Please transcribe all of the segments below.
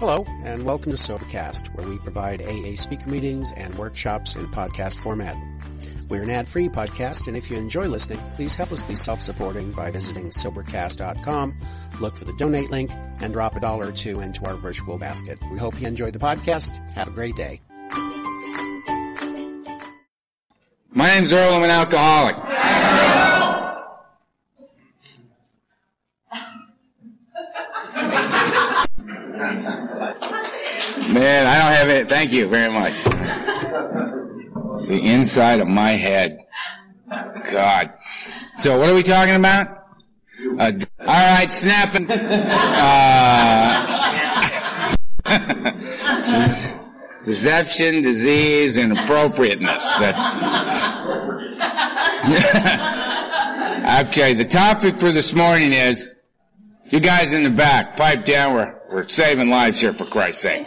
Hello, and welcome to Sobercast, where we provide AA speaker meetings and workshops in podcast format. We're an ad-free podcast, and if you enjoy listening, please help us be self-supporting by visiting Sobercast.com, look for the donate link, and drop a dollar or two into our virtual basket. We hope you enjoy the podcast. Have a great day. My name's Earl. I'm an alcoholic. Man, I don't have it. Thank you very much. The inside of my head. God. So what are we talking about? Uh, all right, snapping. Uh, deception, disease, and appropriateness. That's okay. The topic for this morning is you guys in the back, pipe down. We're we're saving lives here, for Christ's sake.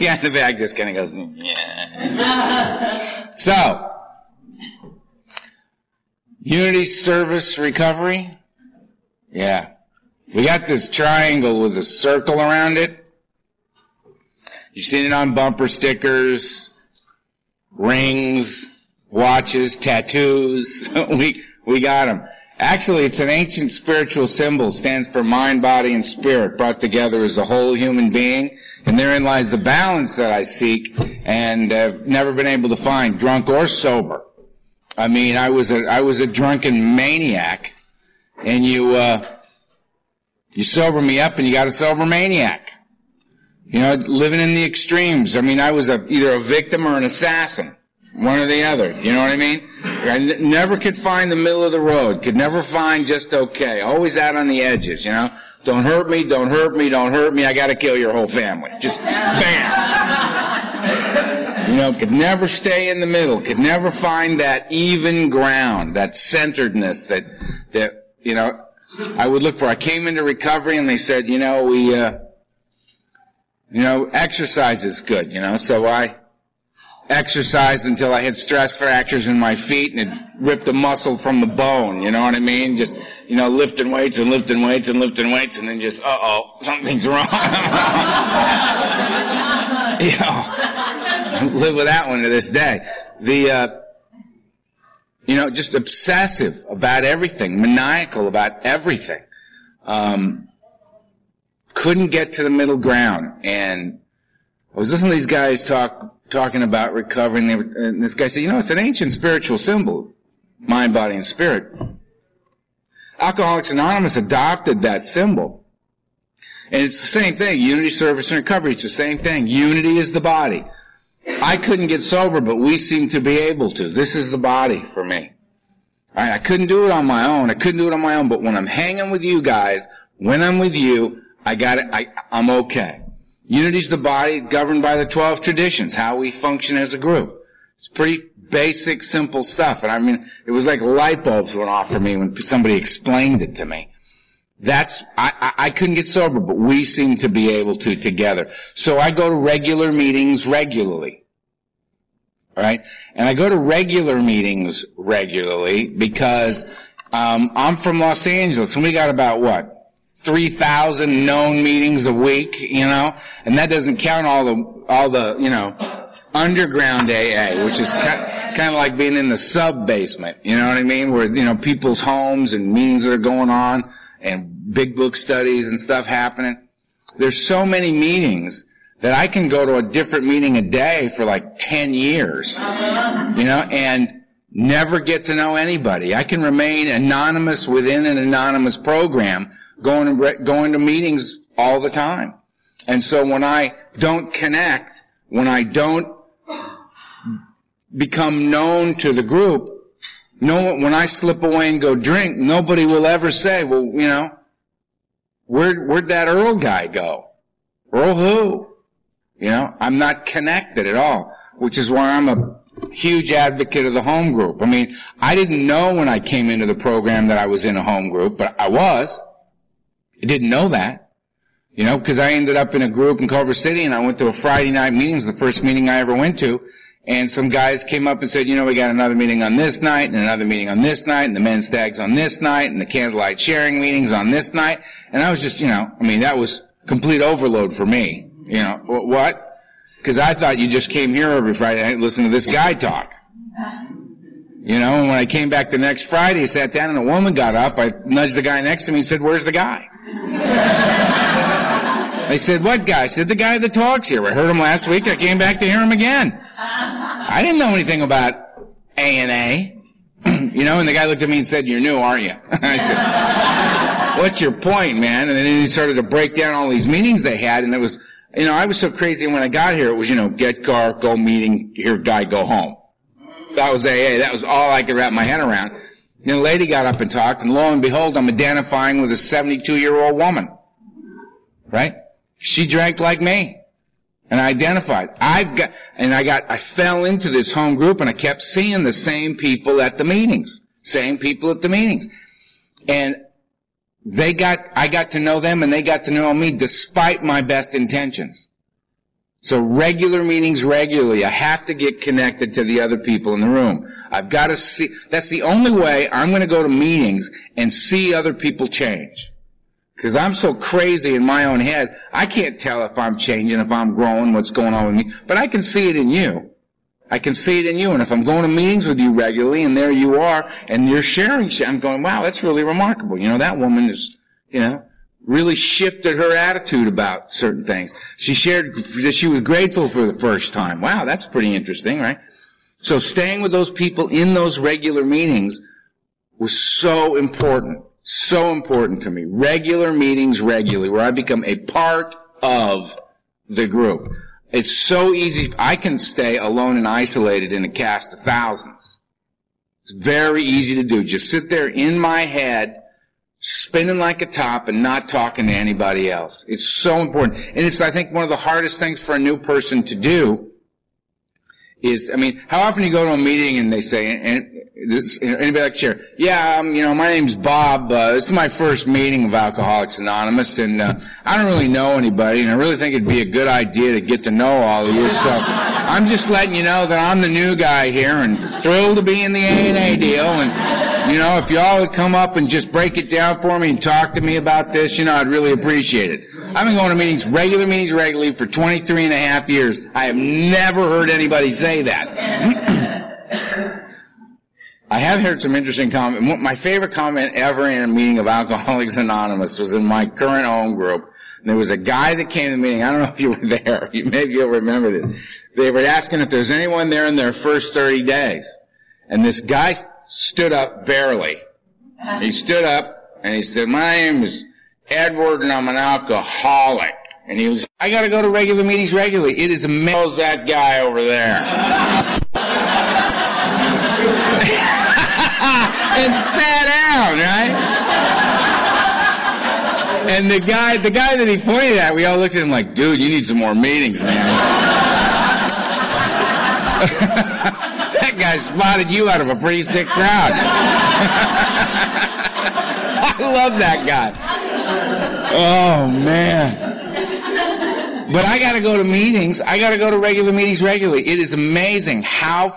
yeah, the back just kind of goes, yeah. So, unity, service, recovery. Yeah. We got this triangle with a circle around it. You've seen it on bumper stickers, rings, watches, tattoos. we, we got them. Actually, it's an ancient spiritual symbol, stands for mind, body, and spirit, brought together as a whole human being. And therein lies the balance that I seek and have never been able to find, drunk or sober. I mean, I was a, I was a drunken maniac, and you, uh, you sober me up and you got a sober maniac. You know, living in the extremes. I mean, I was a, either a victim or an assassin. One or the other. You know what I mean? I n- never could find the middle of the road. Could never find just okay. Always out on the edges, you know? Don't hurt me, don't hurt me, don't hurt me. I gotta kill your whole family. Just bam. you know, could never stay in the middle. Could never find that even ground, that centeredness that, that, you know, I would look for. I came into recovery and they said, you know, we, uh, you know, exercise is good, you know, so I, exercised until I had stress fractures in my feet and it ripped a muscle from the bone, you know what I mean? Just, you know, lifting weights and lifting weights and lifting weights and then just, uh-oh, something's wrong. you know, live with that one to this day. The, uh, you know, just obsessive about everything, maniacal about everything. Um, couldn't get to the middle ground and I was listening to these guys talk talking about recovering. They were, and this guy said, you know, it's an ancient spiritual symbol, mind, body, and spirit. Alcoholics Anonymous adopted that symbol. And it's the same thing. Unity, service, and recovery. It's the same thing. Unity is the body. I couldn't get sober, but we seem to be able to. This is the body for me. I couldn't do it on my own. I couldn't do it on my own, but when I'm hanging with you guys, when I'm with you, I got it. I, I'm okay. Unity's the body governed by the 12 traditions, how we function as a group. It's pretty basic, simple stuff. And I mean, it was like light bulbs went off for me when somebody explained it to me. That's, I, I, I couldn't get sober, but we seem to be able to together. So I go to regular meetings regularly. Alright? And I go to regular meetings regularly because, um, I'm from Los Angeles and we got about what? 3,000 known meetings a week, you know, and that doesn't count all the, all the, you know, underground AA, which is kind of like being in the sub basement, you know what I mean? Where, you know, people's homes and meetings that are going on and big book studies and stuff happening. There's so many meetings that I can go to a different meeting a day for like 10 years, you know, and never get to know anybody. I can remain anonymous within an anonymous program going to, going to meetings all the time. And so when I don't connect, when I don't become known to the group, no, when I slip away and go drink, nobody will ever say, well, you know, where, where'd that Earl guy go? Earl who? You know, I'm not connected at all, which is why I'm a huge advocate of the home group. I mean, I didn't know when I came into the program that I was in a home group, but I was. Didn't know that. You know, because I ended up in a group in Culver City and I went to a Friday night meeting. It was the first meeting I ever went to. and some guys came up and said, you know, we got another meeting on this night, and another meeting on this night, and the men's stags on this night, and the candlelight sharing meetings on this night. And I was just, you know, I mean, that was complete overload for me. You know, what? Because I thought you just came here every Friday and listened to this guy talk. You know, and when I came back the next Friday, sat down and a woman got up. I nudged the guy next to me and said, where's the guy? I said, what guy? I said, the guy that talks here. I heard him last week. I came back to hear him again. I didn't know anything about A and A. You know, and the guy looked at me and said, you're new, aren't you? I said, what's your point, man? And then he started to break down all these meetings they had, and it was, you know, I was so crazy when I got here, it was, you know, get car, go meeting, hear guy, go home. That was AA. That was all I could wrap my head around. And a lady got up and talked, and lo and behold, I'm identifying with a 72 year old woman. Right? She drank like me. And I identified. I've got, and I got, I fell into this home group and I kept seeing the same people at the meetings. Same people at the meetings. And they got, I got to know them and they got to know me despite my best intentions. So regular meetings regularly. I have to get connected to the other people in the room. I've got to see, that's the only way I'm going to go to meetings and see other people change. Because I'm so crazy in my own head, I can't tell if I'm changing, if I'm growing, what's going on with me. But I can see it in you. I can see it in you. And if I'm going to meetings with you regularly, and there you are, and you're sharing shit, I'm going, wow, that's really remarkable. You know, that woman is, you know, really shifted her attitude about certain things. She shared that she was grateful for the first time. Wow, that's pretty interesting, right? So staying with those people in those regular meetings was so important. So important to me. Regular meetings regularly, where I become a part of the group. It's so easy. I can stay alone and isolated in a cast of thousands. It's very easy to do. Just sit there in my head, spinning like a top and not talking to anybody else. It's so important. And it's, I think, one of the hardest things for a new person to do is, I mean, how often you go to a meeting and they say, and, anybody like to share? Yeah, um, you know, my name's Bob. Uh, this is my first meeting of Alcoholics Anonymous, and uh, I don't really know anybody, and I really think it'd be a good idea to get to know all of you. So I'm just letting you know that I'm the new guy here, and thrilled to be in the A and A deal. And you know, if y'all would come up and just break it down for me and talk to me about this, you know, I'd really appreciate it. I've been going to meetings, regular meetings regularly for 23 and a half years. I have never heard anybody say that. I have heard some interesting comment. My favorite comment ever in a meeting of Alcoholics Anonymous was in my current home group. There was a guy that came to the meeting. I don't know if you were there. Maybe you'll remember this. They were asking if there's anyone there in their first 30 days. And this guy stood up barely. He stood up and he said, my name is Edward and I'm an alcoholic. And he was, I gotta go to regular meetings regularly. It is amazing that guy over there. and sat down, right? And the guy, the guy that he pointed at, we all looked at him like, dude, you need some more meetings, man. guy spotted you out of a pretty thick crowd. I love that guy. Oh man. But I gotta go to meetings. I gotta go to regular meetings regularly. It is amazing how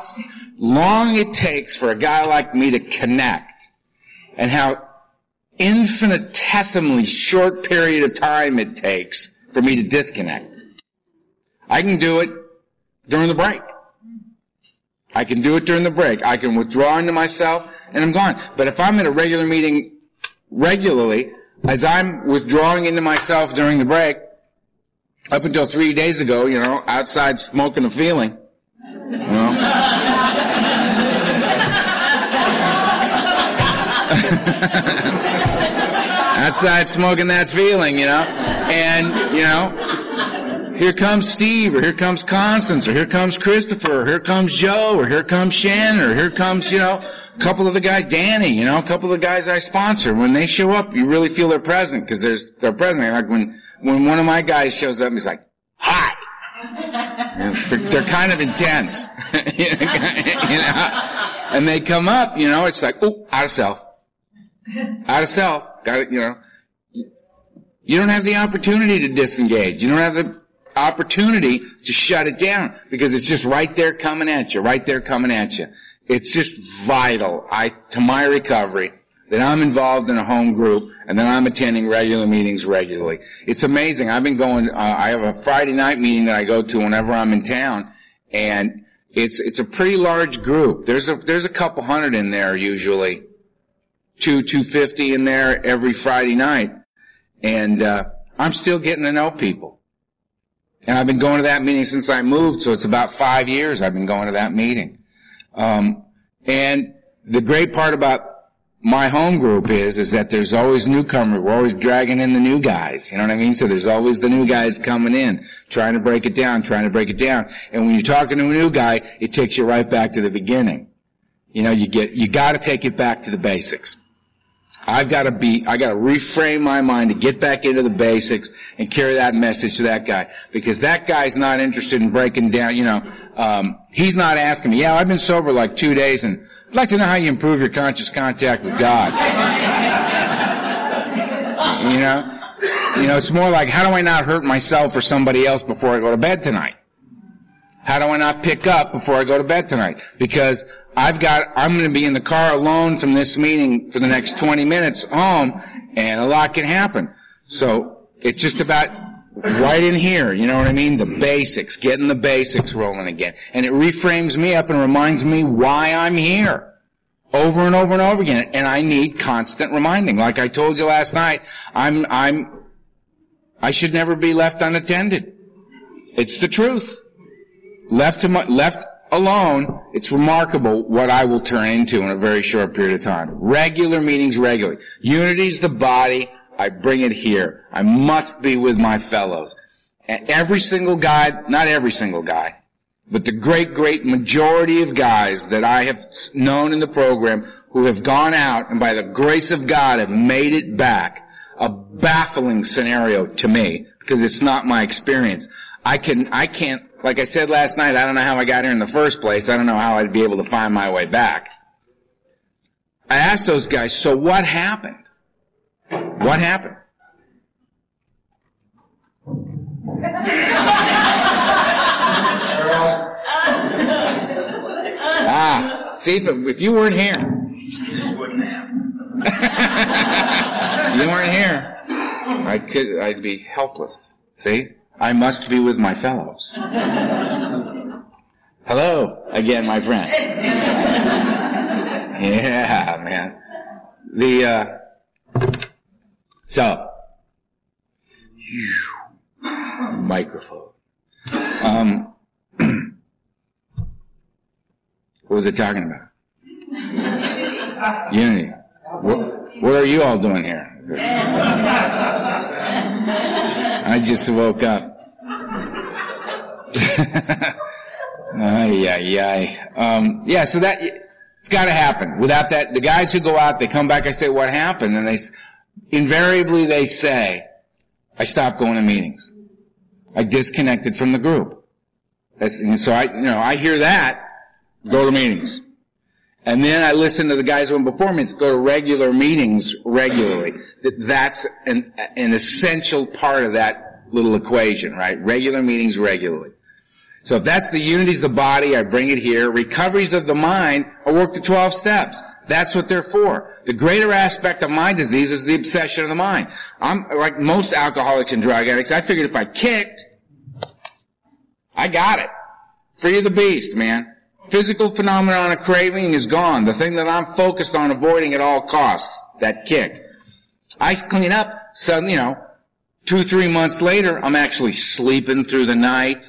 long it takes for a guy like me to connect and how infinitesimally short period of time it takes for me to disconnect. I can do it during the break. I can do it during the break. I can withdraw into myself and I'm gone. But if I'm in a regular meeting regularly, as I'm withdrawing into myself during the break, up until three days ago, you know, outside smoking a feeling, you know. outside smoking that feeling, you know, and, you know, here comes Steve, or here comes Constance, or here comes Christopher, or here comes Joe, or here comes Shannon, or here comes, you know, a couple of the guys, Danny, you know, a couple of the guys I sponsor. When they show up, you really feel they're present because there's they're present. Like when when one of my guys shows up, he's like, "Hi." they're, they're kind of intense, you know, and they come up, you know, it's like, oh, out of self, out of self, got it, you know. You don't have the opportunity to disengage. You don't have the opportunity to shut it down because it's just right there coming at you, right there coming at you. It's just vital, I, to my recovery that I'm involved in a home group and that I'm attending regular meetings regularly. It's amazing. I've been going, uh, I have a Friday night meeting that I go to whenever I'm in town and it's, it's a pretty large group. There's a, there's a couple hundred in there usually. Two, two fifty in there every Friday night. And, uh, I'm still getting to know people. And I've been going to that meeting since I moved, so it's about five years I've been going to that meeting. Um, and the great part about my home group is, is that there's always newcomers. We're always dragging in the new guys. You know what I mean? So there's always the new guys coming in, trying to break it down, trying to break it down. And when you're talking to a new guy, it takes you right back to the beginning. You know, you get, you gotta take it back to the basics. I've got to be, I got to reframe my mind to get back into the basics and carry that message to that guy because that guy's not interested in breaking down. You know, um, he's not asking me. Yeah, I've been sober like two days, and I'd like to know how you improve your conscious contact with God. you know, you know, it's more like how do I not hurt myself or somebody else before I go to bed tonight? How do I not pick up before I go to bed tonight? Because I've got, I'm going to be in the car alone from this meeting for the next 20 minutes home, and a lot can happen. So, it's just about right in here, you know what I mean? The basics, getting the basics rolling again. And it reframes me up and reminds me why I'm here. Over and over and over again. And I need constant reminding. Like I told you last night, I'm, I'm, I should never be left unattended. It's the truth. Left to my, left alone, it's remarkable what I will turn into in a very short period of time. Regular meetings regularly. Unity's the body. I bring it here. I must be with my fellows. And every single guy, not every single guy, but the great, great majority of guys that I have known in the program who have gone out and by the grace of God have made it back, a baffling scenario to me because it's not my experience. I can, I can't like I said last night, I don't know how I got here in the first place. I don't know how I'd be able to find my way back. I asked those guys, so what happened? What happened? ah, see, if, if you weren't here, this wouldn't happen. you weren't here, I could, I'd be helpless. See? I must be with my fellows. Hello again, my friend. yeah, man. The uh, so microphone. Um, what was it talking about? Unity. What, what are you all doing here? I just woke up. ay, ay, ay. Um, yeah, so that, it's gotta happen. Without that, the guys who go out, they come back, I say, what happened? And they, invariably they say, I stopped going to meetings. I disconnected from the group. That's, and so I, you know, I hear that, go to meetings. And then I listen to the guys who went before me, go to regular meetings regularly. That that's an, an essential part of that little equation, right? Regular meetings regularly. So if that's the unity's the body, I bring it here. Recoveries of the mind, I work the 12 steps. That's what they're for. The greater aspect of my disease is the obsession of the mind. I'm like most alcoholics and drug addicts. I figured if I kicked, I got it. Free of the beast, man. Physical phenomenon of craving is gone. The thing that I'm focused on avoiding at all costs, that kick. I clean up, so, you know, two, three months later, I'm actually sleeping through the night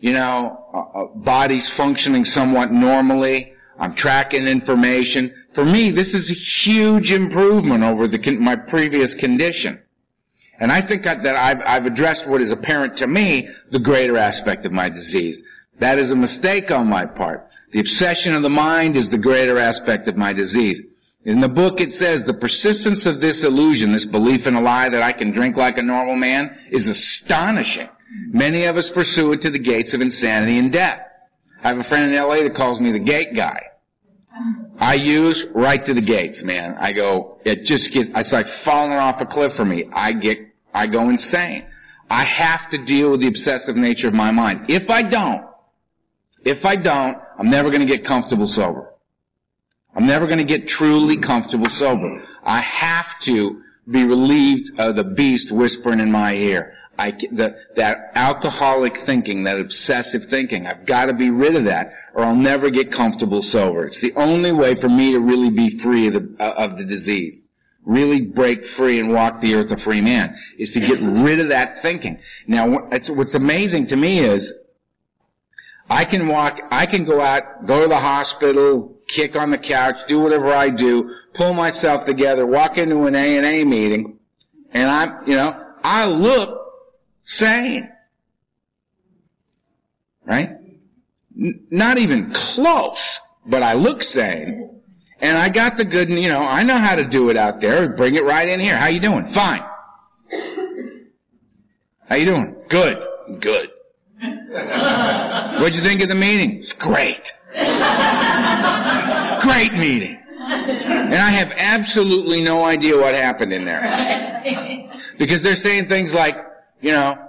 you know, uh, uh, body's functioning somewhat normally. I'm tracking information. For me, this is a huge improvement over the, my previous condition. And I think that I've, I've addressed what is apparent to me, the greater aspect of my disease. That is a mistake on my part. The obsession of the mind is the greater aspect of my disease. In the book it says the persistence of this illusion, this belief in a lie that I can drink like a normal man, is astonishing. Many of us pursue it to the gates of insanity and death. I have a friend in LA that calls me the gate guy. I use right to the gates, man. I go, it just gets, it's like falling off a cliff for me. I get, I go insane. I have to deal with the obsessive nature of my mind. If I don't, if I don't, I'm never going to get comfortable sober. I'm never going to get truly comfortable sober. I have to be relieved of the beast whispering in my ear. I, the, that alcoholic thinking, that obsessive thinking, I've got to be rid of that or I'll never get comfortable sober. It's the only way for me to really be free of the, uh, of the disease. Really break free and walk the earth a free man is to get rid of that thinking. Now, what's amazing to me is I can walk, I can go out, go to the hospital, kick on the couch, do whatever I do, pull myself together, walk into an A&A meeting, and I'm, you know, I look sane. Right? N- not even close, but I look sane. And I got the good, you know, I know how to do it out there. Bring it right in here. How you doing? Fine. How you doing? Good. Good. What'd you think of the meeting? It's great. great meeting. And I have absolutely no idea what happened in there. Because they're saying things like, you know,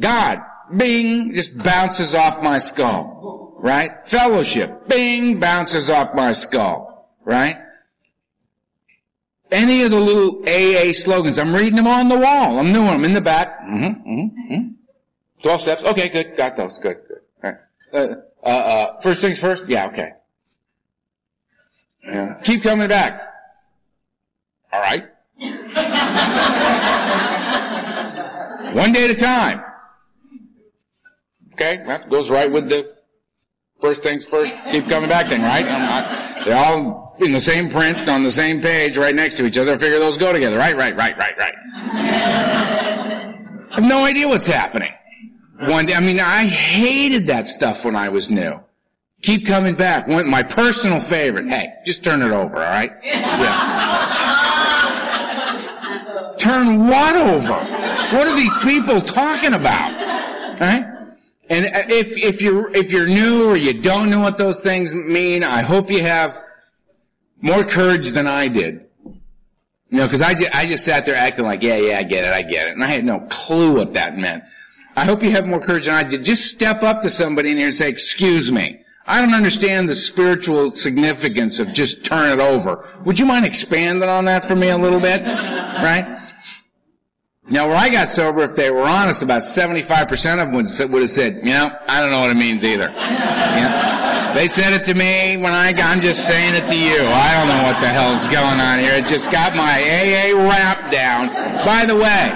God, bing, just bounces off my skull. Right? Fellowship, bing, bounces off my skull. Right? Any of the little AA slogans, I'm reading them on the wall. I'm doing them in the back. Mm-hmm, mm-hmm, mm-hmm. 12 steps. Okay, good. Got those. Good, good. All right. Uh, uh, uh, first things first? Yeah, okay. Yeah. Keep coming back. All right. One day at a time. Okay, that goes right with the first things first, keep coming back thing, right? Not, they're all in the same print on the same page right next to each other. I figure those go together, right? Right, right, right, right. I have no idea what's happening. One day, I mean, I hated that stuff when I was new. Keep coming back. One, my personal favorite. Hey, just turn it over, all right? Yeah. Turn what over? What are these people talking about? Right? And if if you're if you're new or you don't know what those things mean, I hope you have more courage than I did. You know, because I just, I just sat there acting like, yeah, yeah, I get it, I get it, and I had no clue what that meant. I hope you have more courage than I did. Just step up to somebody in here and say, "Excuse me, I don't understand the spiritual significance of just turn it over. Would you mind expanding on that for me a little bit?" Right? Now, where I got sober, if they were honest, about 75% of them would, would have said, you know, I don't know what it means either. They said it to me when I, got, I'm just saying it to you. I don't know what the hell's going on here. It just got my AA rap down. By the way,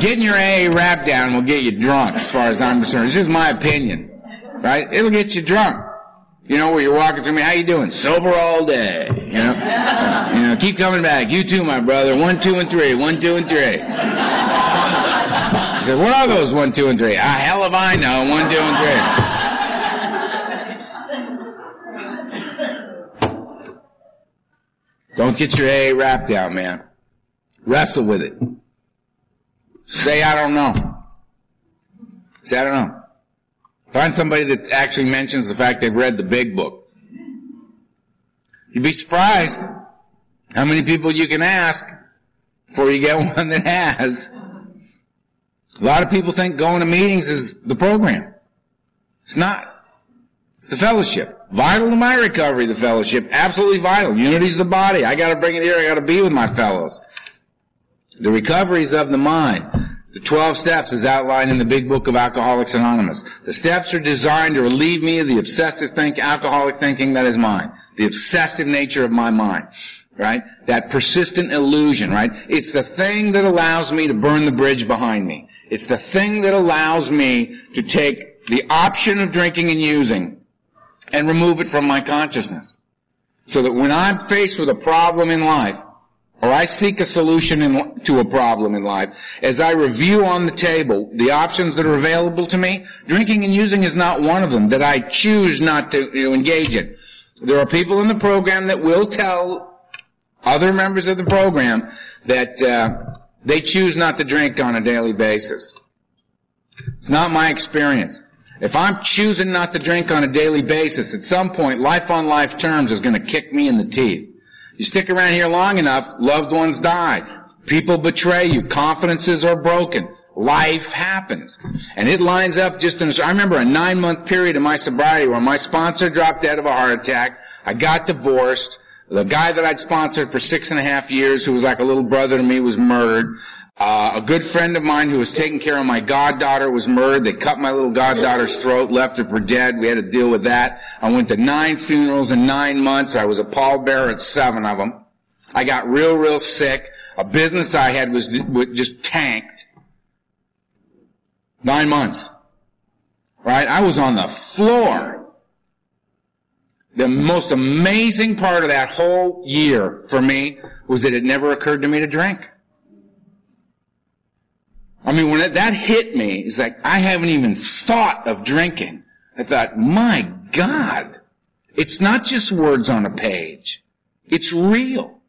getting your AA rap down will get you drunk as far as I'm concerned. This is my opinion. Right? It'll get you drunk. You know, where you're walking through me, how you doing? Sober all day. You know? you know, keep coming back. You too, my brother. One, two, and three. One, two, and three. I said, what are those one, two, and three? Ah, hell if I know. One, two, and three. Don't get your A wrapped down, man. Wrestle with it. Say, I don't know. Say, I don't know. Find somebody that actually mentions the fact they've read the big book. You'd be surprised how many people you can ask before you get one that has. A lot of people think going to meetings is the program. It's not. It's the fellowship. Vital to my recovery, the fellowship. Absolutely vital. Unity's the body. I gotta bring it here. I gotta be with my fellows. The recovery is of the mind. The 12 steps is outlined in the big book of Alcoholics Anonymous. The steps are designed to relieve me of the obsessive think, alcoholic thinking that is mine. The obsessive nature of my mind. Right? That persistent illusion, right? It's the thing that allows me to burn the bridge behind me. It's the thing that allows me to take the option of drinking and using and remove it from my consciousness. So that when I'm faced with a problem in life, or I seek a solution in, to a problem in life, as I review on the table the options that are available to me, drinking and using is not one of them that I choose not to engage in. There are people in the program that will tell other members of the program that uh, they choose not to drink on a daily basis. It's not my experience. If I'm choosing not to drink on a daily basis, at some point, life on life terms is going to kick me in the teeth. You stick around here long enough, loved ones die. People betray you. Confidences are broken. Life happens. And it lines up just in, I remember a nine month period of my sobriety where my sponsor dropped dead of a heart attack. I got divorced. The guy that I'd sponsored for six and a half years, who was like a little brother to me, was murdered. Uh, a good friend of mine who was taking care of my goddaughter was murdered. They cut my little goddaughter's throat, left her for dead. We had to deal with that. I went to nine funerals in nine months. I was a pallbearer at seven of them. I got real, real sick. A business I had was just tanked. Nine months. Right? I was on the floor. The most amazing part of that whole year for me was that it never occurred to me to drink. I mean, when that hit me, it's like I haven't even thought of drinking. I thought, my God, it's not just words on a page. It's real.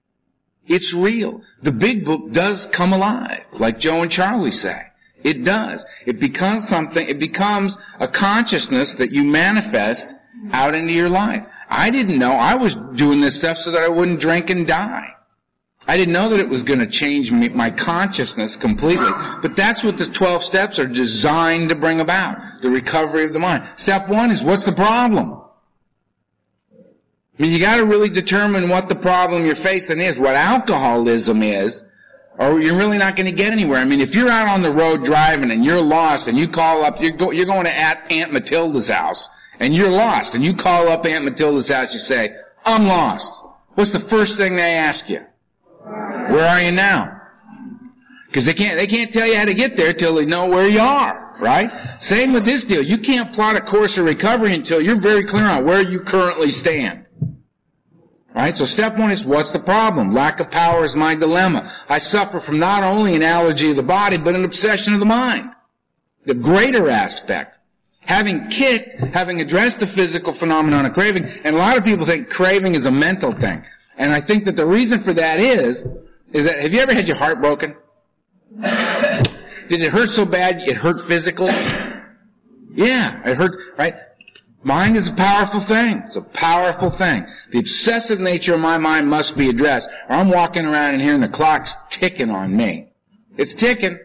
It's real. The big book does come alive, like Joe and Charlie say. It does. It becomes something, it becomes a consciousness that you manifest out into your life. I didn't know I was doing this stuff so that I wouldn't drink and die. I didn't know that it was going to change me, my consciousness completely. But that's what the 12 steps are designed to bring about. The recovery of the mind. Step one is what's the problem? I mean, you gotta really determine what the problem you're facing is, what alcoholism is, or you're really not gonna get anywhere. I mean, if you're out on the road driving and you're lost and you call up, you're, go, you're going to Aunt Matilda's house, and you're lost, and you call up Aunt Matilda's house, you say, I'm lost. What's the first thing they ask you? Where are you now? Because they can't, they can't tell you how to get there till they know where you are, right? Same with this deal. You can't plot a course of recovery until you're very clear on where you currently stand. Right? So step one is what's the problem? Lack of power is my dilemma. I suffer from not only an allergy of the body, but an obsession of the mind. The greater aspect. Having kicked, having addressed the physical phenomenon of craving, and a lot of people think craving is a mental thing. And I think that the reason for that is, is that, have you ever had your heart broken? Did it hurt so bad it hurt physically? Yeah, it hurt, right? Mind is a powerful thing. It's a powerful thing. The obsessive nature of my mind must be addressed, or I'm walking around and hearing the clock's ticking on me. It's ticking.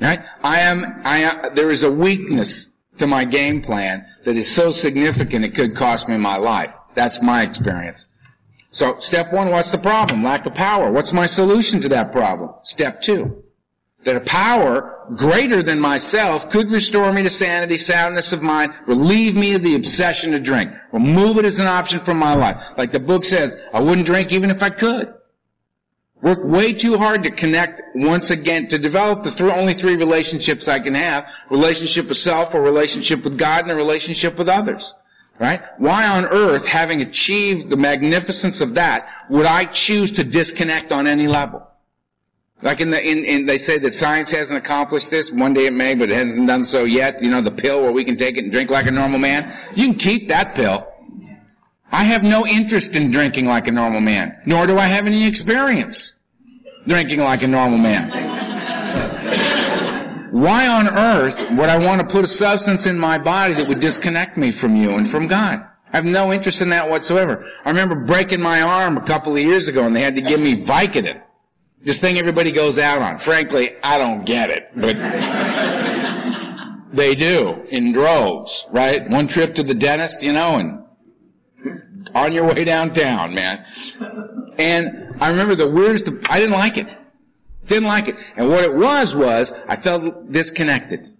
Right? I am, I am, there is a weakness to my game plan that is so significant it could cost me my life. That's my experience. So step one, what's the problem? Lack of power. What's my solution to that problem? Step two, that a power greater than myself could restore me to sanity, soundness of mind, relieve me of the obsession to drink, remove it as an option from my life. Like the book says, I wouldn't drink even if I could. Work way too hard to connect once again, to develop the th- only three relationships I can have, relationship with self, a relationship with God, and a relationship with others. Right? Why on earth, having achieved the magnificence of that, would I choose to disconnect on any level? Like in the, in, in, they say that science hasn't accomplished this. One day it may, but it hasn't done so yet. You know, the pill where we can take it and drink like a normal man. You can keep that pill. I have no interest in drinking like a normal man, nor do I have any experience drinking like a normal man. Why on earth would I want to put a substance in my body that would disconnect me from you and from God? I have no interest in that whatsoever. I remember breaking my arm a couple of years ago and they had to give me Vicodin. This thing everybody goes out on. Frankly, I don't get it, but they do in droves, right? One trip to the dentist, you know, and on your way downtown, man. And I remember the weirdest, I didn't like it. Didn't like it. And what it was was I felt disconnected.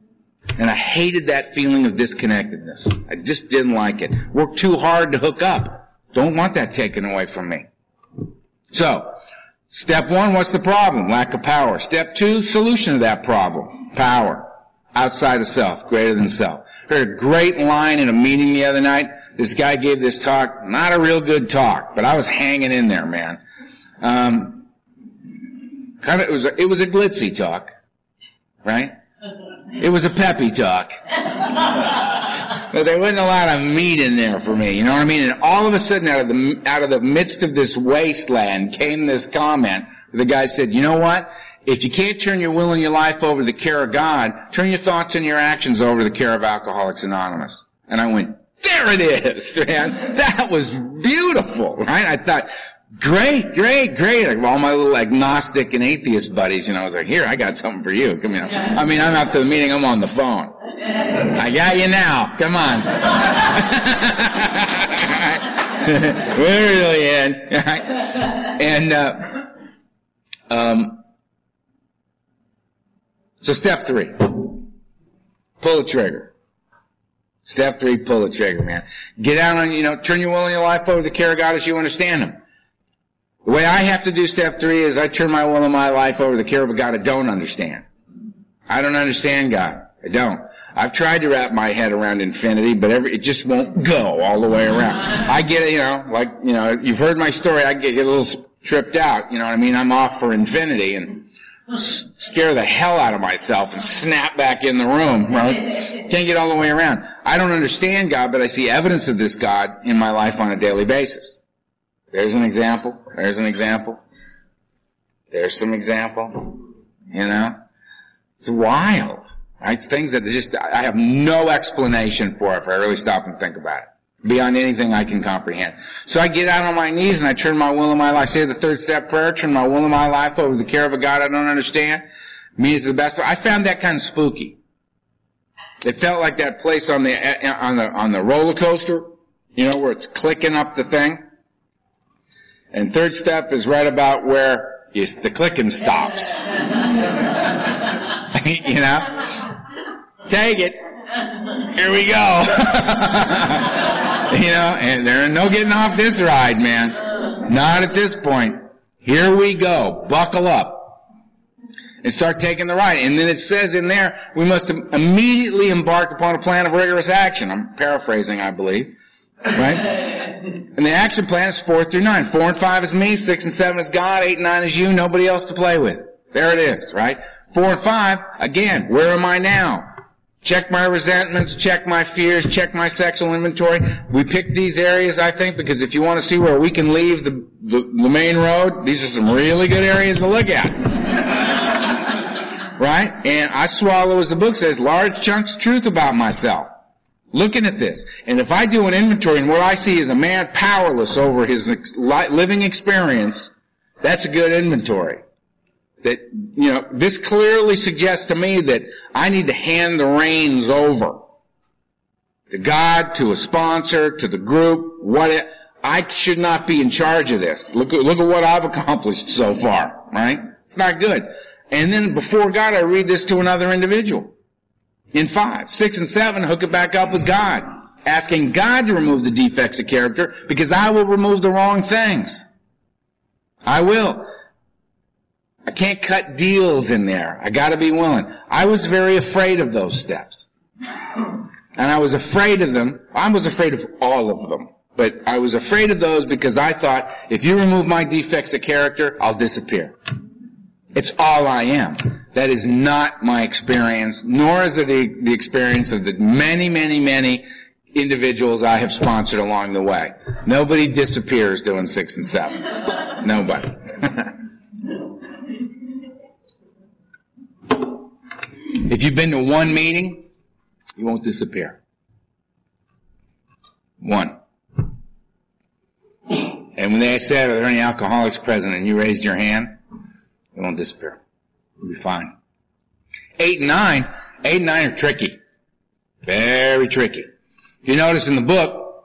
And I hated that feeling of disconnectedness. I just didn't like it. Worked too hard to hook up. Don't want that taken away from me. So, step one, what's the problem? Lack of power. Step two, solution to that problem. Power. Outside of self, greater than self. Heard a great line in a meeting the other night. This guy gave this talk, not a real good talk, but I was hanging in there, man. Um, Kind of, it was a, it was a glitzy talk, right? It was a peppy talk. but there wasn't a lot of meat in there for me, you know what I mean? And all of a sudden, out of the out of the midst of this wasteland, came this comment. The guy said, "You know what? If you can't turn your will and your life over to the care of God, turn your thoughts and your actions over to the care of Alcoholics Anonymous." And I went, "There it is, man! That was beautiful, right?" I thought, Great, great, great. Like all my little agnostic and atheist buddies, you know, I was like, here, I got something for you. Come here. I mean, I'm after the meeting, I'm on the phone. I got you now. Come on. We're really in. and, uh, um, so step three. Pull the trigger. Step three, pull the trigger, man. Get out on, you know, turn your will and your life over to the care of God as you understand Him. The way I have to do step three is I turn my will and my life over to the care of a God I don't understand. I don't understand God. I don't. I've tried to wrap my head around infinity, but every, it just won't go all the way around. I get, you know, like, you know, you've heard my story, I get, get a little tripped out, you know what I mean? I'm off for infinity and scare the hell out of myself and snap back in the room, right? Can't get all the way around. I don't understand God, but I see evidence of this God in my life on a daily basis. There's an example. There's an example. There's some example. You know? It's wild. Right? Things that just, I have no explanation for if I really stop and think about it. Beyond anything I can comprehend. So I get out on my knees and I turn my will and my life. Say the third step prayer, turn my will and my life over the care of a God I don't understand. Me is the best. I found that kind of spooky. It felt like that place on the, on the, on the roller coaster, you know, where it's clicking up the thing. And third step is right about where the clicking stops. you know? Take it. Here we go. you know, and there ain't no getting off this ride, man. Not at this point. Here we go. Buckle up. And start taking the ride. And then it says in there, we must immediately embark upon a plan of rigorous action. I'm paraphrasing, I believe. Right? And the action plan is four through nine. Four and five is me, six and seven is God, eight and nine is you, nobody else to play with. There it is, right? Four and five, again, where am I now? Check my resentments, check my fears, check my sexual inventory. We picked these areas, I think, because if you want to see where we can leave the, the, the main road, these are some really good areas to look at. right? And I swallow, as the book says, large chunks of truth about myself. Looking at this. And if I do an inventory and what I see is a man powerless over his living experience, that's a good inventory that, you know, this clearly suggests to me that I need to hand the reins over to God, to a sponsor, to the group, what it, I should not be in charge of this. Look look at what I've accomplished so far, right? It's not good. And then before God, I read this to another individual. In five, six, and seven, hook it back up with God. Asking God to remove the defects of character because I will remove the wrong things. I will. I can't cut deals in there. I gotta be willing. I was very afraid of those steps. And I was afraid of them. I was afraid of all of them. But I was afraid of those because I thought, if you remove my defects of character, I'll disappear. It's all I am. That is not my experience, nor is it the, the experience of the many, many, many individuals I have sponsored along the way. Nobody disappears doing six and seven. Nobody. If you've been to one meeting, you won't disappear. One. And when they said, are there any alcoholics present, and you raised your hand, you won't disappear. You'll be fine. Eight and nine, eight and nine are tricky. Very tricky. You notice in the book,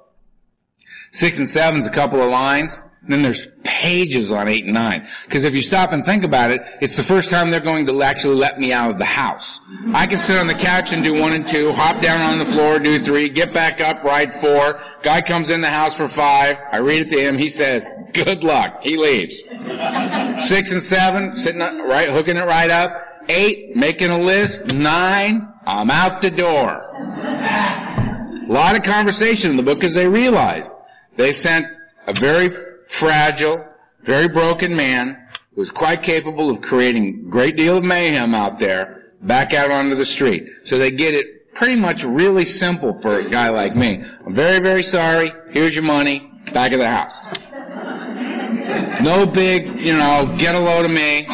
six and seven is a couple of lines. Then there's pages on 8 and 9. Because if you stop and think about it, it's the first time they're going to actually let me out of the house. I can sit on the couch and do 1 and 2, hop down on the floor, do 3, get back up, ride 4. Guy comes in the house for 5. I read it to him. He says, good luck. He leaves. 6 and 7, sitting right, hooking it right up. 8, making a list. 9, I'm out the door. A lot of conversation in the book because they realize they sent a very fragile, very broken man who was quite capable of creating a great deal of mayhem out there back out onto the street. So they get it pretty much really simple for a guy like me. I'm very, very sorry. Here's your money. Back of the house. No big, you know, get a load of me.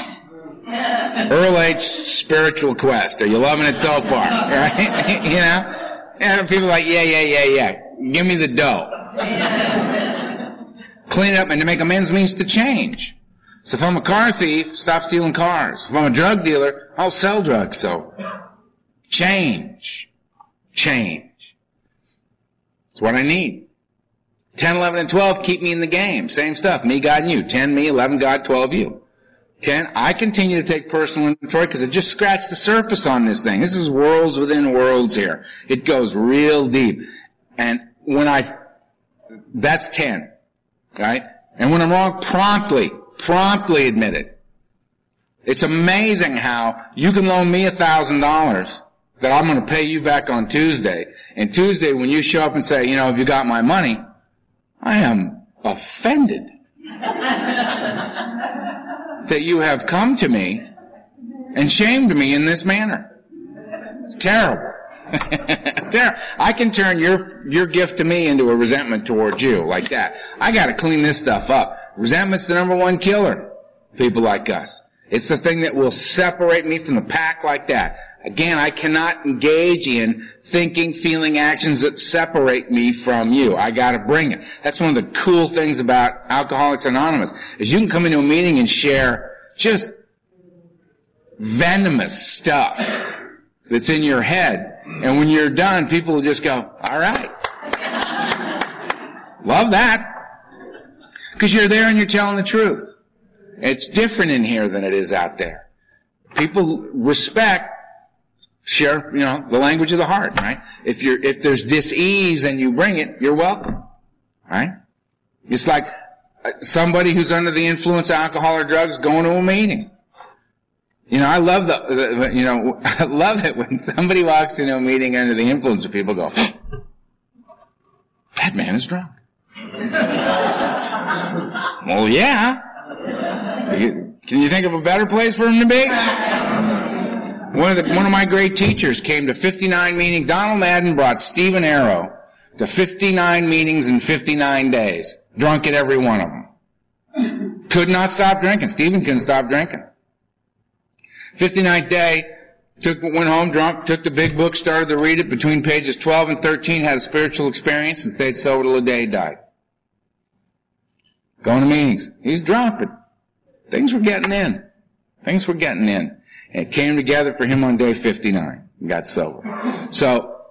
Earl H. spiritual quest. Are you loving it so far? Right? you know? And people are like, yeah, yeah, yeah, yeah. Give me the dough. Clean it up and to make amends means to change. So if I'm a car thief, stop stealing cars. If I'm a drug dealer, I'll sell drugs. So change. Change. It's what I need. 10, 11, and 12 keep me in the game. Same stuff. Me, God, and you. 10, me, 11, God, 12, you. 10, I continue to take personal inventory because it just scratched the surface on this thing. This is worlds within worlds here. It goes real deep. And when I, that's 10. Right? And when I'm wrong, promptly, promptly admit it. It's amazing how you can loan me a thousand dollars that I'm going to pay you back on Tuesday. And Tuesday, when you show up and say, you know, have you got my money? I am offended that you have come to me and shamed me in this manner. It's terrible. I can turn your your gift to me into a resentment towards you like that. I got to clean this stuff up. Resentment's the number one killer. People like us. It's the thing that will separate me from the pack like that. Again, I cannot engage in thinking, feeling actions that separate me from you. I gotta bring it. That's one of the cool things about Alcoholics Anonymous, is you can come into a meeting and share just venomous stuff that's in your head. And when you're done, people will just go, alright. Love that. Because you're there and you're telling the truth. It's different in here than it is out there. People respect share, you know, the language of the heart, right? If you're, if there's dis-ease and you bring it, you're welcome, right? It's like uh, somebody who's under the influence of alcohol or drugs going to a meeting. You know, I love the, the you know, I love it when somebody walks into a meeting under the influence of people go, that man is drunk. well, yeah. Can you think of a better place for him to be? One of, the, one of my great teachers came to 59 meetings. Donald Madden brought Stephen Arrow to 59 meetings in 59 days. Drunk at every one of them. Could not stop drinking. Stephen couldn't stop drinking. 59th day, took, went home drunk, took the big book, started to read it between pages 12 and 13, had a spiritual experience, and stayed sober till the day he died. Going to meetings. He's drunk, but things were getting in. Things were getting in. And it came together for him on day 59 and got sober. So,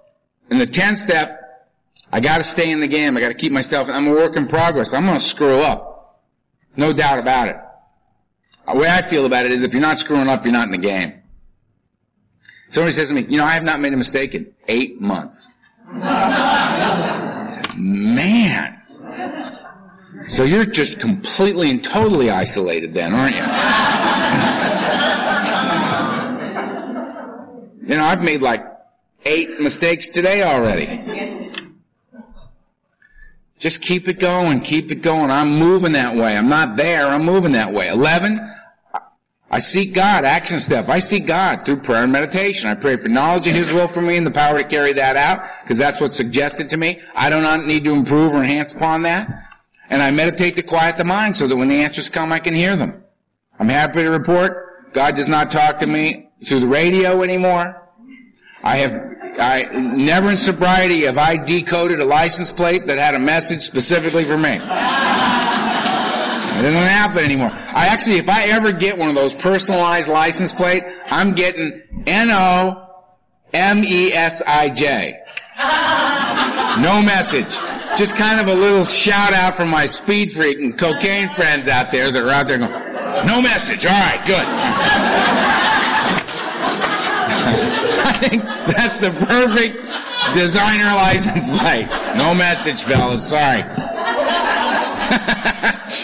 in the 10th step, I gotta stay in the game. I gotta keep myself, I'm a work in progress. I'm gonna screw up. No doubt about it. The way I feel about it is if you're not screwing up, you're not in the game. Somebody says to me, you know, I have not made a mistake in eight months. Man. So you're just completely and totally isolated then, aren't you? You know, I've made like eight mistakes today already. Just keep it going, keep it going. I'm moving that way. I'm not there, I'm moving that way. Eleven, I seek God, action step. I seek God through prayer and meditation. I pray for knowledge of His will for me and the power to carry that out, because that's what's suggested to me. I do not need to improve or enhance upon that. And I meditate to quiet the mind so that when the answers come, I can hear them. I'm happy to report God does not talk to me through the radio anymore. I have, I, never in sobriety have I decoded a license plate that had a message specifically for me. It doesn't happen anymore. I actually, if I ever get one of those personalized license plate, I'm getting N-O-M-E-S-I-J. No message. Just kind of a little shout out from my speed freak and cocaine friends out there that are out there going, no message. All right, good. I think that's the perfect designer license plate. No message, fellas. Sorry.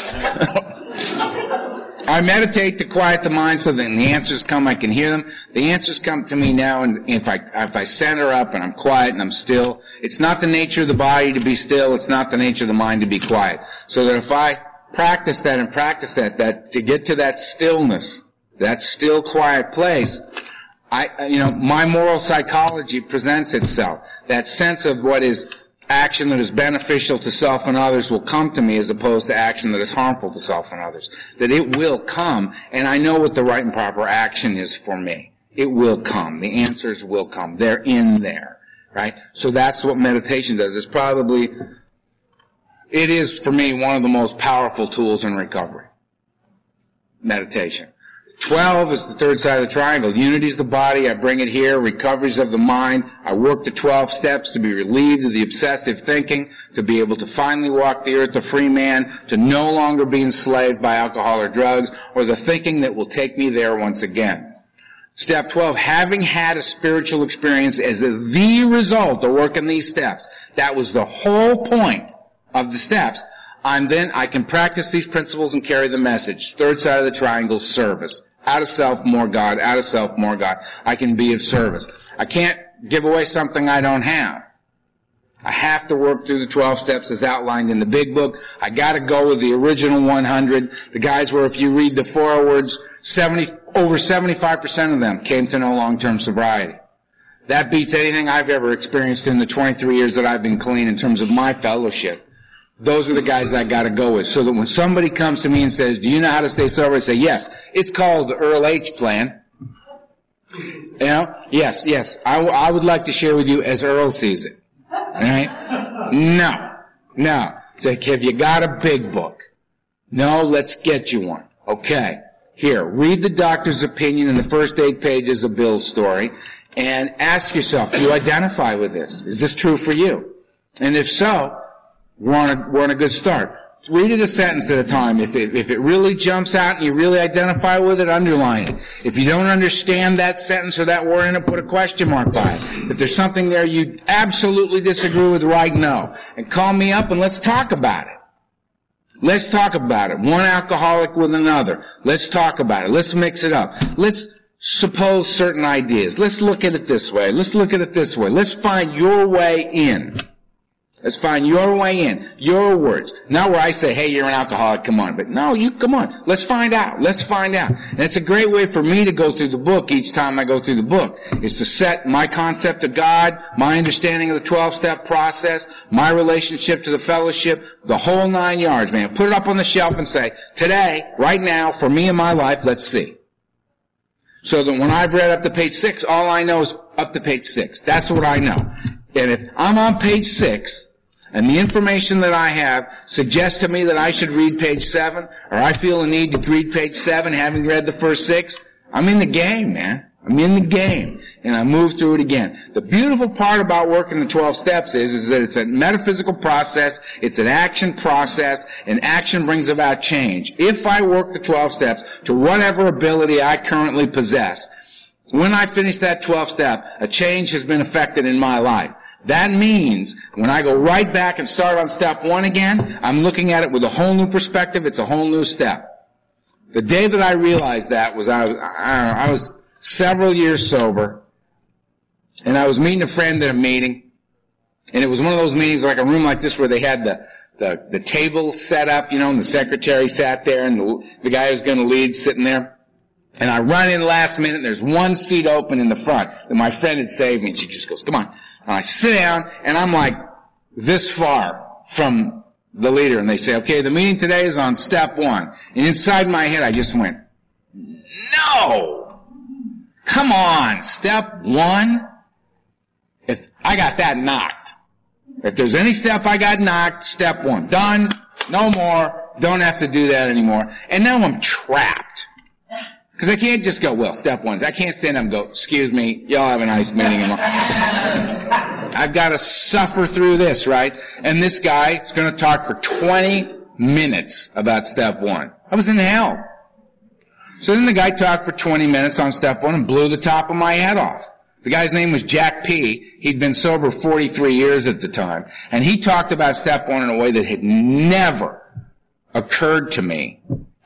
I meditate to quiet the mind so that the answers come, I can hear them. The answers come to me now, and if I if I center up and I'm quiet and I'm still, it's not the nature of the body to be still. It's not the nature of the mind to be quiet. So that if I practice that and practice that, that to get to that stillness, that still quiet place, I, you know, my moral psychology presents itself. That sense of what is action that is beneficial to self and others will come to me as opposed to action that is harmful to self and others. That it will come, and I know what the right and proper action is for me. It will come. The answers will come. They're in there. Right? So that's what meditation does. It's probably It is, for me, one of the most powerful tools in recovery. Meditation. 12 is the third side of the triangle. Unity is the body. I bring it here. Recovery is of the mind. I work the 12 steps to be relieved of the obsessive thinking, to be able to finally walk the earth a free man, to no longer be enslaved by alcohol or drugs, or the thinking that will take me there once again. Step 12, having had a spiritual experience as the result of working these steps. That was the whole point of the steps. I'm then, I can practice these principles and carry the message. Third side of the triangle, service. Out of self, more God. Out of self, more God. I can be of service. I can't give away something I don't have. I have to work through the 12 steps as outlined in the big book. I gotta go with the original 100. The guys where if you read the forewords, 70, over 75% of them came to no long-term sobriety. That beats anything I've ever experienced in the 23 years that I've been clean in terms of my fellowship. Those are the guys I gotta go with. So that when somebody comes to me and says, do you know how to stay sober? I say, yes. It's called the Earl H plan. You know? Yes, yes. I, w- I would like to share with you as Earl sees it. Alright? No. No. It's like, have you got a big book? No, let's get you one. Okay. Here, read the doctor's opinion in the first eight pages of Bill's story and ask yourself, do you identify with this? Is this true for you? And if so, we're on a, we're on a good start. Read it a sentence at a time. If it, if it really jumps out and you really identify with it, underline it. If you don't understand that sentence or that word in it, put a question mark by it. If there's something there you absolutely disagree with, write no. And call me up and let's talk about it. Let's talk about it. One alcoholic with another. Let's talk about it. Let's mix it up. Let's suppose certain ideas. Let's look at it this way. Let's look at it this way. Let's find your way in. Let's find your way in, your words. Not where I say, hey, you're an alcoholic, come on. But no, you, come on. Let's find out. Let's find out. And it's a great way for me to go through the book each time I go through the book, is to set my concept of God, my understanding of the 12-step process, my relationship to the fellowship, the whole nine yards, man. Put it up on the shelf and say, today, right now, for me and my life, let's see. So that when I've read up to page six, all I know is up to page six. That's what I know. And if I'm on page six, and the information that I have suggests to me that I should read page 7, or I feel a need to read page 7 having read the first 6, I'm in the game, man. I'm in the game. And I move through it again. The beautiful part about working the 12 steps is, is that it's a metaphysical process, it's an action process, and action brings about change. If I work the 12 steps to whatever ability I currently possess, when I finish that 12 step, a change has been effected in my life. That means when I go right back and start on step one again, I'm looking at it with a whole new perspective. It's a whole new step. The day that I realized that was I was, I, know, I was several years sober, and I was meeting a friend at a meeting, and it was one of those meetings like a room like this where they had the the, the table set up, you know, and the secretary sat there, and the, the guy who's going to lead sitting there. And I run in last minute, and there's one seat open in the front that my friend had saved me, and she just goes, "Come on." I sit down and I'm like this far from the leader and they say, okay, the meeting today is on step one. And inside my head I just went, no! Come on, step one? If I got that knocked. If there's any step I got knocked, step one. Done, no more, don't have to do that anymore. And now I'm trapped. Because I can't just go, well, step one. I can't stand up and go, excuse me, y'all have a nice meeting. I've got to suffer through this, right? And this guy is going to talk for 20 minutes about step one. I was in hell. So then the guy talked for 20 minutes on step one and blew the top of my head off. The guy's name was Jack P. He'd been sober 43 years at the time. And he talked about step one in a way that had never occurred to me,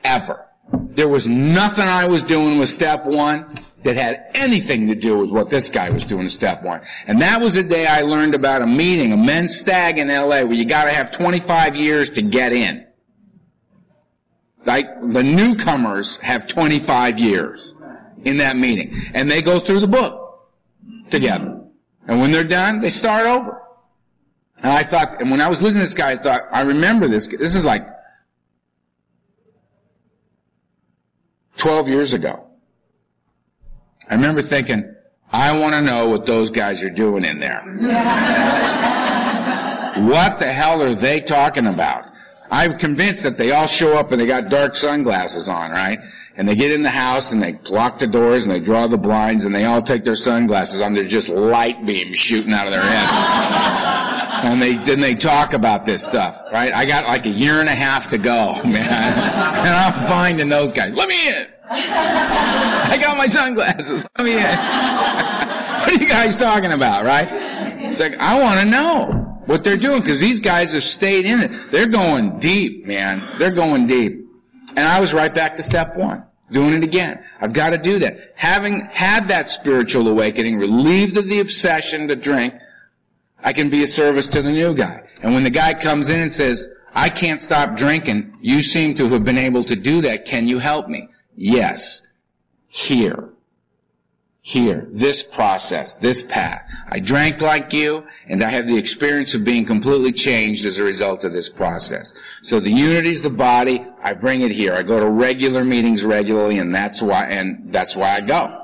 ever. There was nothing I was doing with step one that had anything to do with what this guy was doing in step one. And that was the day I learned about a meeting, a men's stag in LA where you gotta have 25 years to get in. Like, the newcomers have 25 years in that meeting. And they go through the book together. And when they're done, they start over. And I thought, and when I was listening to this guy, I thought, I remember this. This is like 12 years ago. I remember thinking, I want to know what those guys are doing in there. What the hell are they talking about? I'm convinced that they all show up and they got dark sunglasses on, right? And they get in the house and they lock the doors and they draw the blinds and they all take their sunglasses on. There's just light beams shooting out of their heads. and they then they talk about this stuff, right? I got like a year and a half to go, man. and I'm finding those guys. Let me in. I got my sunglasses. Let me in. what are you guys talking about, right? It's like I want to know what they're doing because these guys have stayed in it. They're going deep, man. They're going deep. And I was right back to step one, doing it again. I've got to do that. Having had that spiritual awakening, relieved of the obsession to drink, I can be a service to the new guy. And when the guy comes in and says, I can't stop drinking, you seem to have been able to do that, can you help me? Yes. Here here, this process, this path. I drank like you, and I have the experience of being completely changed as a result of this process. So the unity is the body. I bring it here. I go to regular meetings regularly, and that's why, and that's why I go.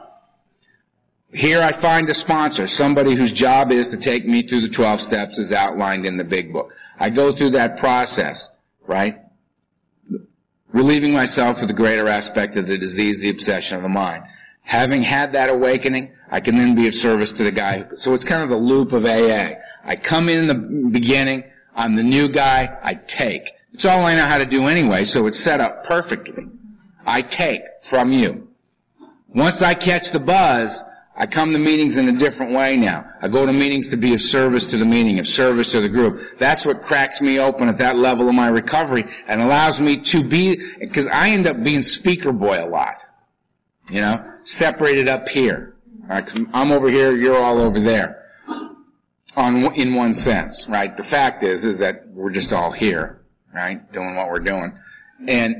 Here I find a sponsor, somebody whose job is to take me through the 12 steps as outlined in the big book. I go through that process, right? Relieving myself of the greater aspect of the disease, the obsession of the mind. Having had that awakening, I can then be of service to the guy. So it's kind of the loop of AA. I come in the beginning, I'm the new guy, I take. It's all I know how to do anyway, so it's set up perfectly. I take from you. Once I catch the buzz, I come to meetings in a different way now. I go to meetings to be of service to the meeting, of service to the group. That's what cracks me open at that level of my recovery and allows me to be, because I end up being speaker boy a lot. You know, separated up here. I'm over here, you're all over there. On in one sense, right? The fact is, is that we're just all here, right, doing what we're doing, and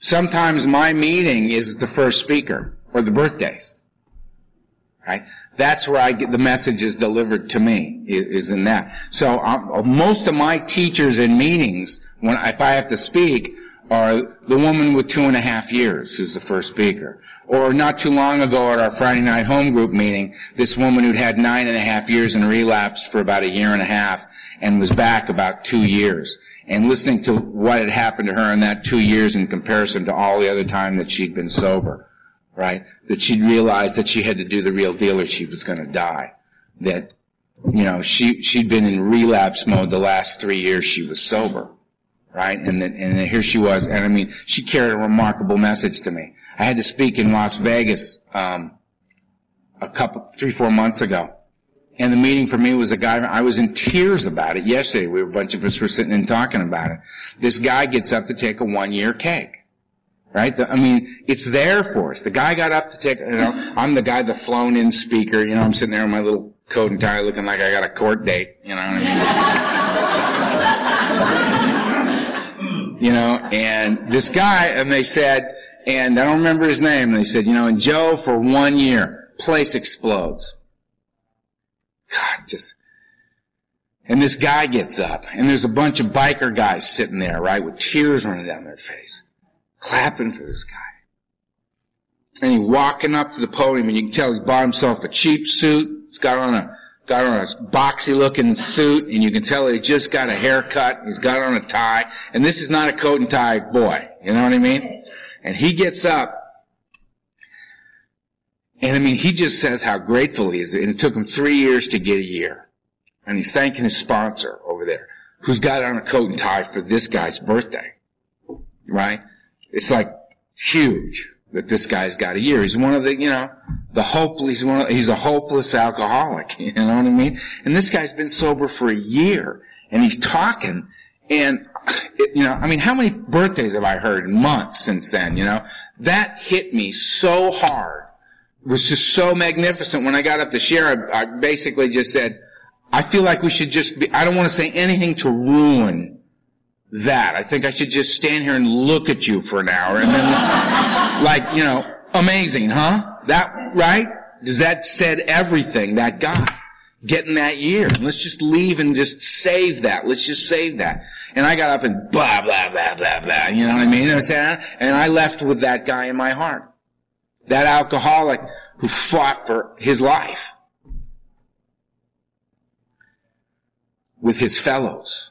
sometimes my meeting is the first speaker or the birthdays, right? That's where I get the message is delivered to me is in that. So um, most of my teachers in meetings, when if I have to speak, are the woman with two and a half years, who's the first speaker. Or not too long ago at our Friday night home group meeting, this woman who'd had nine and a half years and relapsed for about a year and a half and was back about two years. And listening to what had happened to her in that two years in comparison to all the other time that she'd been sober, right? That she'd realized that she had to do the real deal or she was going to die. That, you know, she, she'd been in relapse mode the last three years she was sober right? And then, and then here she was, and I mean, she carried a remarkable message to me. I had to speak in Las Vegas um, a couple, three, four months ago, and the meeting for me was a guy. I was in tears about it yesterday. We were a bunch of us were sitting and talking about it. This guy gets up to take a one-year cake. Right? The, I mean, it's there for us. The guy got up to take, you know, I'm the guy, the flown in speaker, you know, I'm sitting there in my little coat and tie looking like I got a court date, you know what I mean? you know, and this guy, and they said, and I don't remember his name, they said, you know, and Joe, for one year, place explodes. God, just, and this guy gets up, and there's a bunch of biker guys sitting there, right, with tears running down their face, clapping for this guy. And he's walking up to the podium, and you can tell he's bought himself a cheap suit. He's got on a got on a boxy looking suit and you can tell he just got a haircut. He's got on a tie. And this is not a coat and tie boy. You know what I mean? And he gets up and I mean, he just says how grateful he is. And it took him three years to get a year. And he's thanking his sponsor over there who's got on a coat and tie for this guy's birthday. Right? It's like huge that this guy's got a year. He's one of the, you know, the hopeless, he's one of, he's a hopeless alcoholic, you know what I mean? And this guy's been sober for a year, and he's talking, and, it, you know, I mean, how many birthdays have I heard in months since then, you know? That hit me so hard. It was just so magnificent. When I got up to share, I, I basically just said, I feel like we should just be, I don't want to say anything to ruin that. I think I should just stand here and look at you for an hour and then, like, you know, amazing, huh? That, right? Does that said everything, that guy. Getting that year. Let's just leave and just save that. Let's just save that. And I got up and blah, blah, blah, blah, blah. You know what I mean? And I left with that guy in my heart. That alcoholic who fought for his life. with his fellows,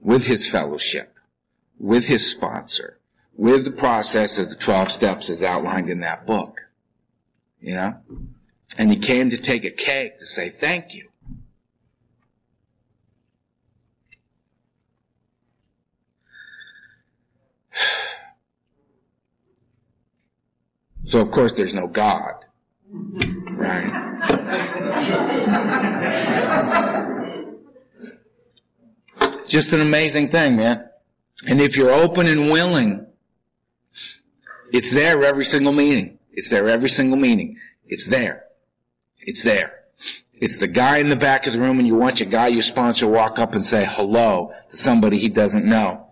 with his fellowship, with his sponsor, with the process of the 12 steps as outlined in that book. You know? And he came to take a cake to say thank you. So of course there's no God. Right? Just an amazing thing, man. And if you're open and willing, it's there every single meeting. It's there every single meeting. It's there. It's there. It's the guy in the back of the room and you watch a guy you sponsor walk up and say hello to somebody he doesn't know.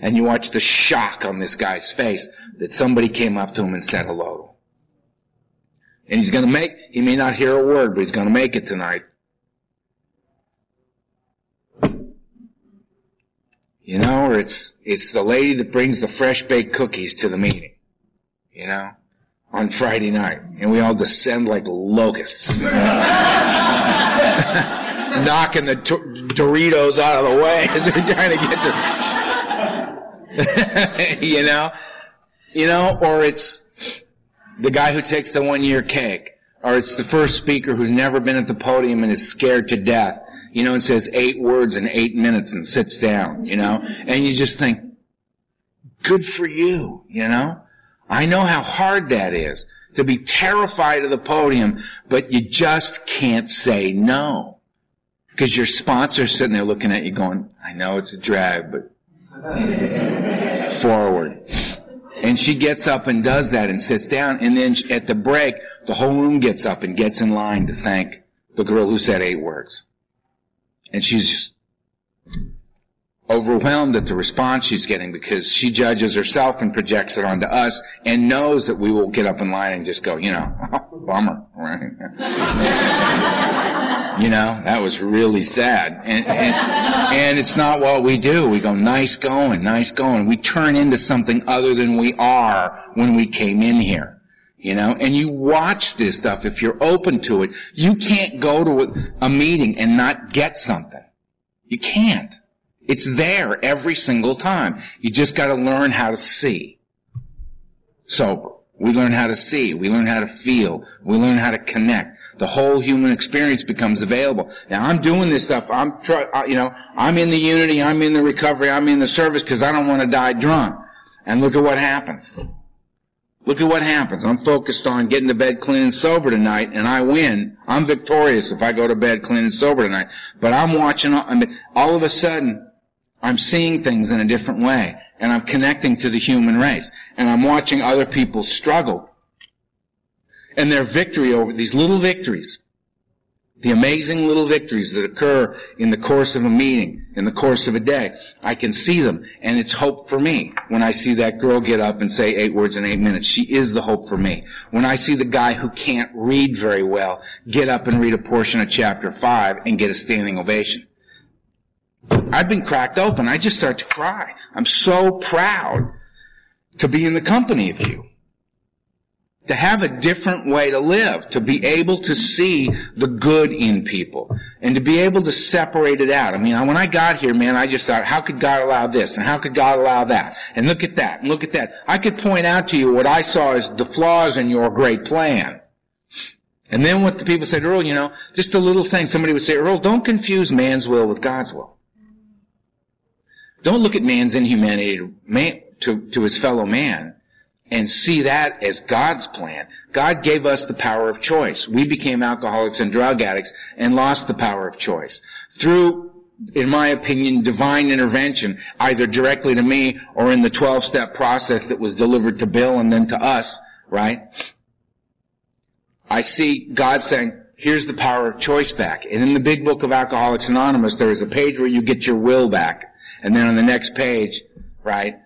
And you watch the shock on this guy's face that somebody came up to him and said hello. And he's gonna make, he may not hear a word, but he's gonna make it tonight. You know, or it's, it's the lady that brings the fresh baked cookies to the meeting. You know? On Friday night. And we all descend like locusts. Knocking the Doritos out of the way as we're trying to get to, you know? You know, or it's the guy who takes the one year cake. Or it's the first speaker who's never been at the podium and is scared to death you know, and says eight words in eight minutes and sits down, you know, and you just think, good for you, you know. I know how hard that is to be terrified of the podium, but you just can't say no. Because your sponsor's sitting there looking at you going, I know it's a drag, but forward. And she gets up and does that and sits down, and then at the break, the whole room gets up and gets in line to thank the girl who said eight words. And she's overwhelmed at the response she's getting because she judges herself and projects it onto us and knows that we will get up in line and just go, you know, oh, bummer, right? you know, that was really sad. And, and, and it's not what we do. We go, nice going, nice going. We turn into something other than we are when we came in here. You know, and you watch this stuff, if you're open to it, you can't go to a meeting and not get something. You can't. It's there every single time. You just gotta learn how to see. Sober. We learn how to see. We learn how to feel. We learn how to connect. The whole human experience becomes available. Now I'm doing this stuff. I'm, try, you know, I'm in the unity. I'm in the recovery. I'm in the service because I don't want to die drunk. And look at what happens. Look at what happens. I'm focused on getting to bed clean and sober tonight, and I win. I'm victorious if I go to bed clean and sober tonight. But I'm watching, I mean, all of a sudden, I'm seeing things in a different way, and I'm connecting to the human race, and I'm watching other people struggle. And their victory over these little victories the amazing little victories that occur in the course of a meeting, in the course of a day. I can see them, and it's hope for me when I see that girl get up and say eight words in eight minutes. She is the hope for me. When I see the guy who can't read very well get up and read a portion of chapter five and get a standing ovation. I've been cracked open. I just start to cry. I'm so proud to be in the company of you to have a different way to live, to be able to see the good in people, and to be able to separate it out. I mean, when I got here, man, I just thought, how could God allow this, and how could God allow that, and look at that, and look at that. I could point out to you what I saw as the flaws in your great plan. And then what the people said, Earl, you know, just a little thing, somebody would say, Earl, don't confuse man's will with God's will. Don't look at man's inhumanity to, to, to his fellow man and see that as God's plan. God gave us the power of choice. We became alcoholics and drug addicts and lost the power of choice. Through, in my opinion, divine intervention, either directly to me or in the 12-step process that was delivered to Bill and then to us, right? I see God saying, here's the power of choice back. And in the big book of Alcoholics Anonymous, there is a page where you get your will back. And then on the next page, right,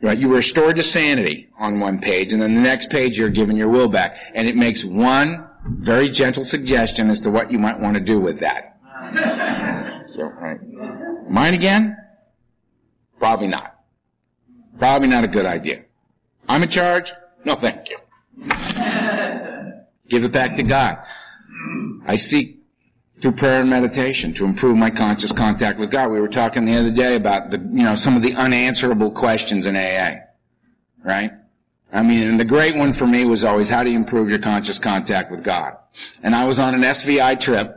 Right, you were restored to sanity on one page, and then the next page you're given your will back, and it makes one very gentle suggestion as to what you might want to do with that. so, right. Mine again? Probably not. Probably not a good idea. I'm in charge? No, thank you. Give it back to God. I see through prayer and meditation to improve my conscious contact with God. We were talking the other day about the, you know, some of the unanswerable questions in AA. Right? I mean, and the great one for me was always how do you improve your conscious contact with God? And I was on an SVI trip.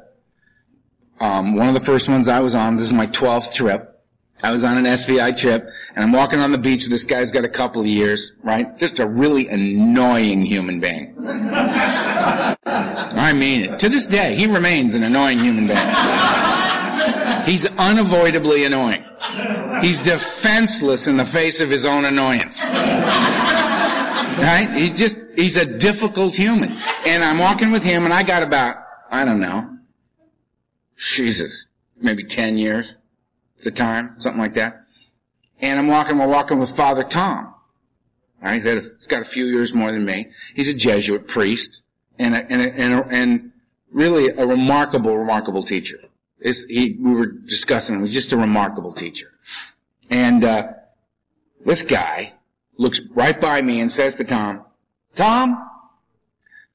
Um, one of the first ones I was on, this is my 12th trip. I was on an SVI trip, and I'm walking on the beach, and this guy's got a couple of years, right? Just a really annoying human being. I mean it. To this day, he remains an annoying human being. He's unavoidably annoying. He's defenseless in the face of his own annoyance. Right? He's just, he's a difficult human. And I'm walking with him, and I got about, I don't know, Jesus, maybe 10 years the time, something like that. And I'm walking, we're walking with Father Tom. Right? He's got a few years more than me. He's a Jesuit priest and a, and a, and, a, and really a remarkable, remarkable teacher. He, we were discussing him. He's just a remarkable teacher. And uh, this guy looks right by me and says to Tom, Tom,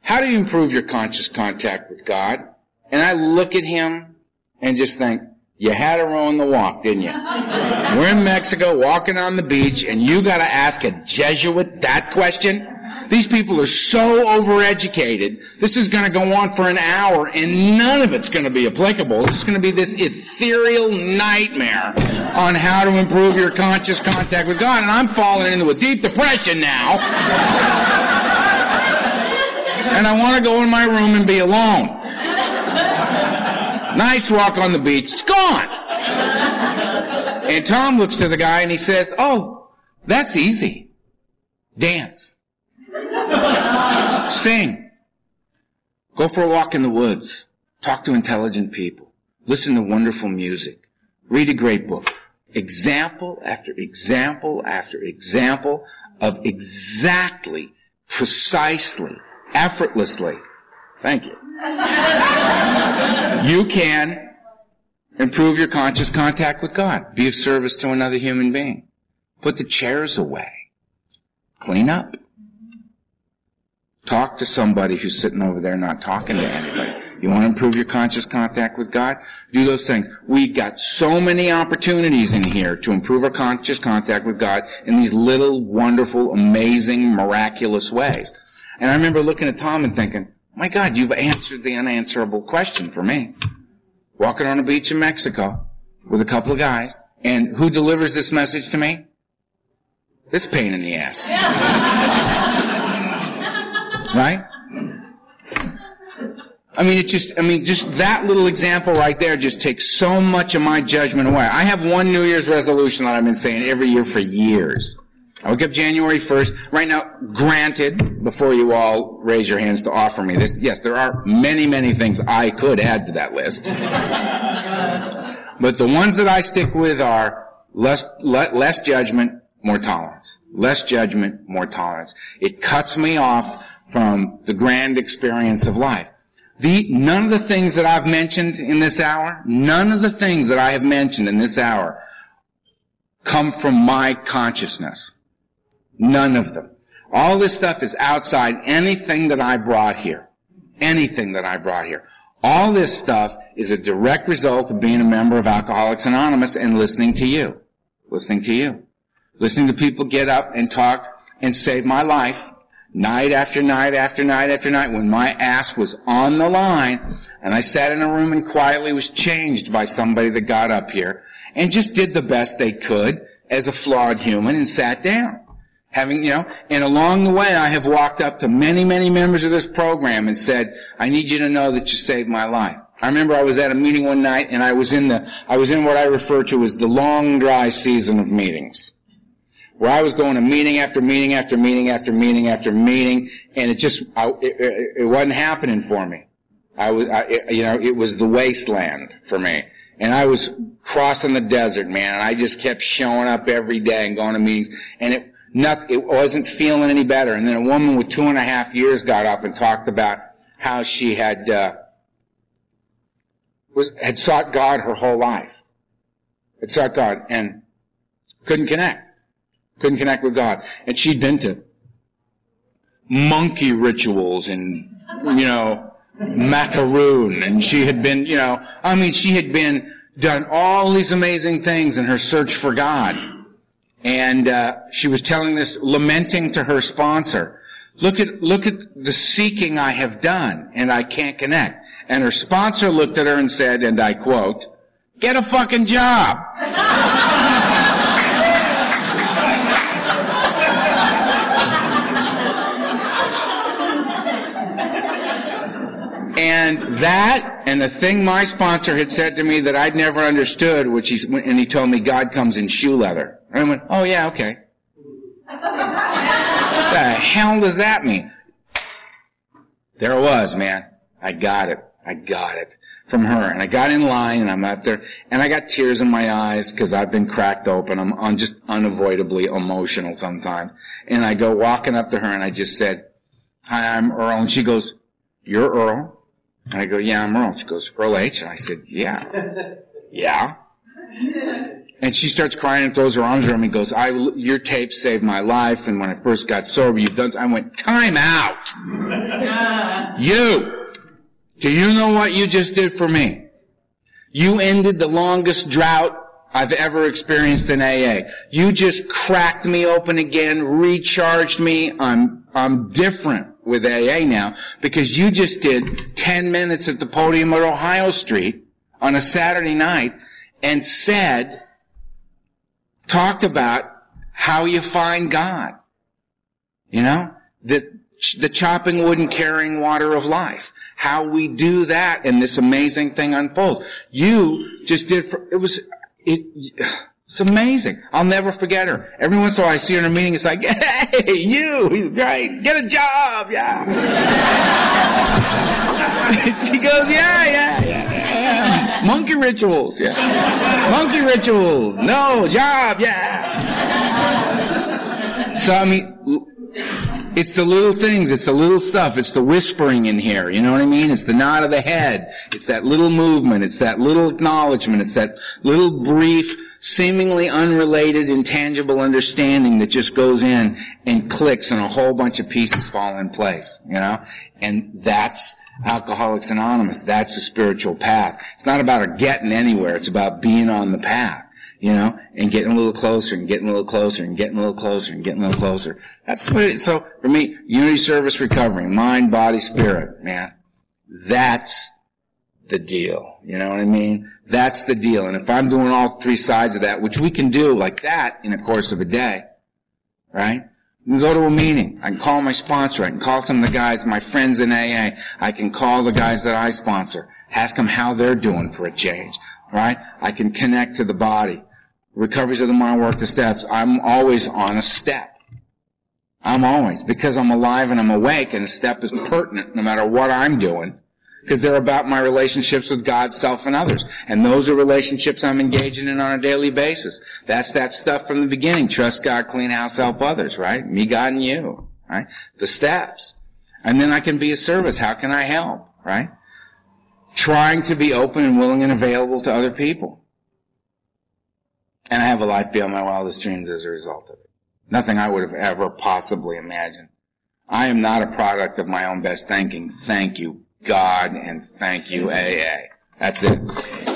how do you improve your conscious contact with God? And I look at him and just think, you had to ruin the walk, didn't you? We're in Mexico, walking on the beach, and you got to ask a Jesuit that question? These people are so overeducated. This is going to go on for an hour, and none of it's going to be applicable. It's going to be this ethereal nightmare on how to improve your conscious contact with God. And I'm falling into a deep depression now. and I want to go in my room and be alone. Nice walk on the beach. It's gone. And Tom looks to the guy and he says, Oh, that's easy. Dance. Sing. Go for a walk in the woods. Talk to intelligent people. Listen to wonderful music. Read a great book. Example after example after example of exactly, precisely, effortlessly. Thank you you can improve your conscious contact with God. Be of service to another human being. Put the chairs away. Clean up. Talk to somebody who's sitting over there not talking to anybody. You want to improve your conscious contact with God? Do those things. We've got so many opportunities in here to improve our conscious contact with God in these little, wonderful, amazing, miraculous ways. And I remember looking at Tom and thinking, my God, you've answered the unanswerable question for me. Walking on a beach in Mexico with a couple of guys, and who delivers this message to me? This pain in the ass. right? I mean, it just, I mean, just that little example right there just takes so much of my judgment away. I have one New Year's resolution that I've been saying every year for years. I wake up January 1st. Right now, granted, before you all raise your hands to offer me this, yes, there are many, many things I could add to that list. but the ones that I stick with are less, less judgment, more tolerance. Less judgment, more tolerance. It cuts me off from the grand experience of life. The, none of the things that I've mentioned in this hour, none of the things that I have mentioned in this hour come from my consciousness. None of them. All this stuff is outside anything that I brought here. Anything that I brought here. All this stuff is a direct result of being a member of Alcoholics Anonymous and listening to you. Listening to you. Listening to people get up and talk and save my life night after night after night after night when my ass was on the line and I sat in a room and quietly was changed by somebody that got up here and just did the best they could as a flawed human and sat down having, you know, and along the way I have walked up to many, many members of this program and said, I need you to know that you saved my life. I remember I was at a meeting one night and I was in the, I was in what I refer to as the long dry season of meetings. Where I was going to meeting after meeting after meeting after meeting after meeting and it just, I, it, it, wasn't happening for me. I was, I, it, you know, it was the wasteland for me. And I was crossing the desert, man, and I just kept showing up every day and going to meetings. And it, nothing, it wasn't feeling any better. And then a woman with two and a half years got up and talked about how she had uh, was had sought God her whole life, had sought God and couldn't connect, couldn't connect with God, and she'd been to monkey rituals and you know macaroon and she had been, you know, I mean, she had been, done all these amazing things in her search for God. And, uh, she was telling this, lamenting to her sponsor, look at, look at the seeking I have done and I can't connect. And her sponsor looked at her and said, and I quote, get a fucking job. And that, and the thing my sponsor had said to me that I'd never understood, which he's, and he told me God comes in shoe leather. And I went, oh yeah, okay. the hell does that mean? There it was, man. I got it. I got it from her. And I got in line and I'm up there and I got tears in my eyes because I've been cracked open. I'm, I'm just unavoidably emotional sometimes. And I go walking up to her and I just said, hi, I'm Earl. And she goes, you're Earl? And I go, yeah, I'm Earl. She goes, Earl H? And I said, yeah. yeah. And she starts crying and throws her arms around me and goes, I, your tape saved my life. And when I first got sober, you've done, I went, time out. you. Do you know what you just did for me? You ended the longest drought I've ever experienced in AA. You just cracked me open again, recharged me. I'm, I'm different with AA now because you just did 10 minutes at the podium at Ohio Street on a Saturday night and said, talked about how you find God. You know, the, the chopping wood and carrying water of life. How we do that and this amazing thing unfolds. You just did, for, it was, it, it's amazing. I'll never forget her. Every once in a while I see her in a meeting, it's like, hey, you, great, get a job, yeah. she goes, yeah, yeah, yeah, yeah. Monkey rituals, yeah. Monkey rituals, no, job, yeah. So I mean, it's the little things, it's the little stuff, it's the whispering in here, you know what I mean? It's the nod of the head, it's that little movement, it's that little acknowledgement, it's that little brief, seemingly unrelated, intangible understanding that just goes in and clicks and a whole bunch of pieces fall in place, you know? And that's Alcoholics Anonymous. That's the spiritual path. It's not about getting anywhere, it's about being on the path you know, and getting a little closer and getting a little closer and getting a little closer and getting a little closer. That's what it, so for me, unity service recovery, mind, body, spirit, man, that's the deal. You know what I mean? That's the deal. And if I'm doing all three sides of that, which we can do like that in the course of a day, right? I can go to a meeting. I can call my sponsor. I can call some of the guys, my friends in AA. I can call the guys that I sponsor. Ask them how they're doing for a change. Right? I can connect to the body. Recoveries of the mind work the steps. I'm always on a step. I'm always, because I'm alive and I'm awake and a step is pertinent no matter what I'm doing because they're about my relationships with God, self, and others. And those are relationships I'm engaging in on a daily basis. That's that stuff from the beginning. Trust God, clean house, help others, right? Me, God, and you, right? The steps. And then I can be of service. How can I help, right? Trying to be open and willing and available to other people. And I have a life beyond my wildest dreams as a result of it. Nothing I would have ever possibly imagined. I am not a product of my own best thinking. Thank you, God and thank you, AA. That's it.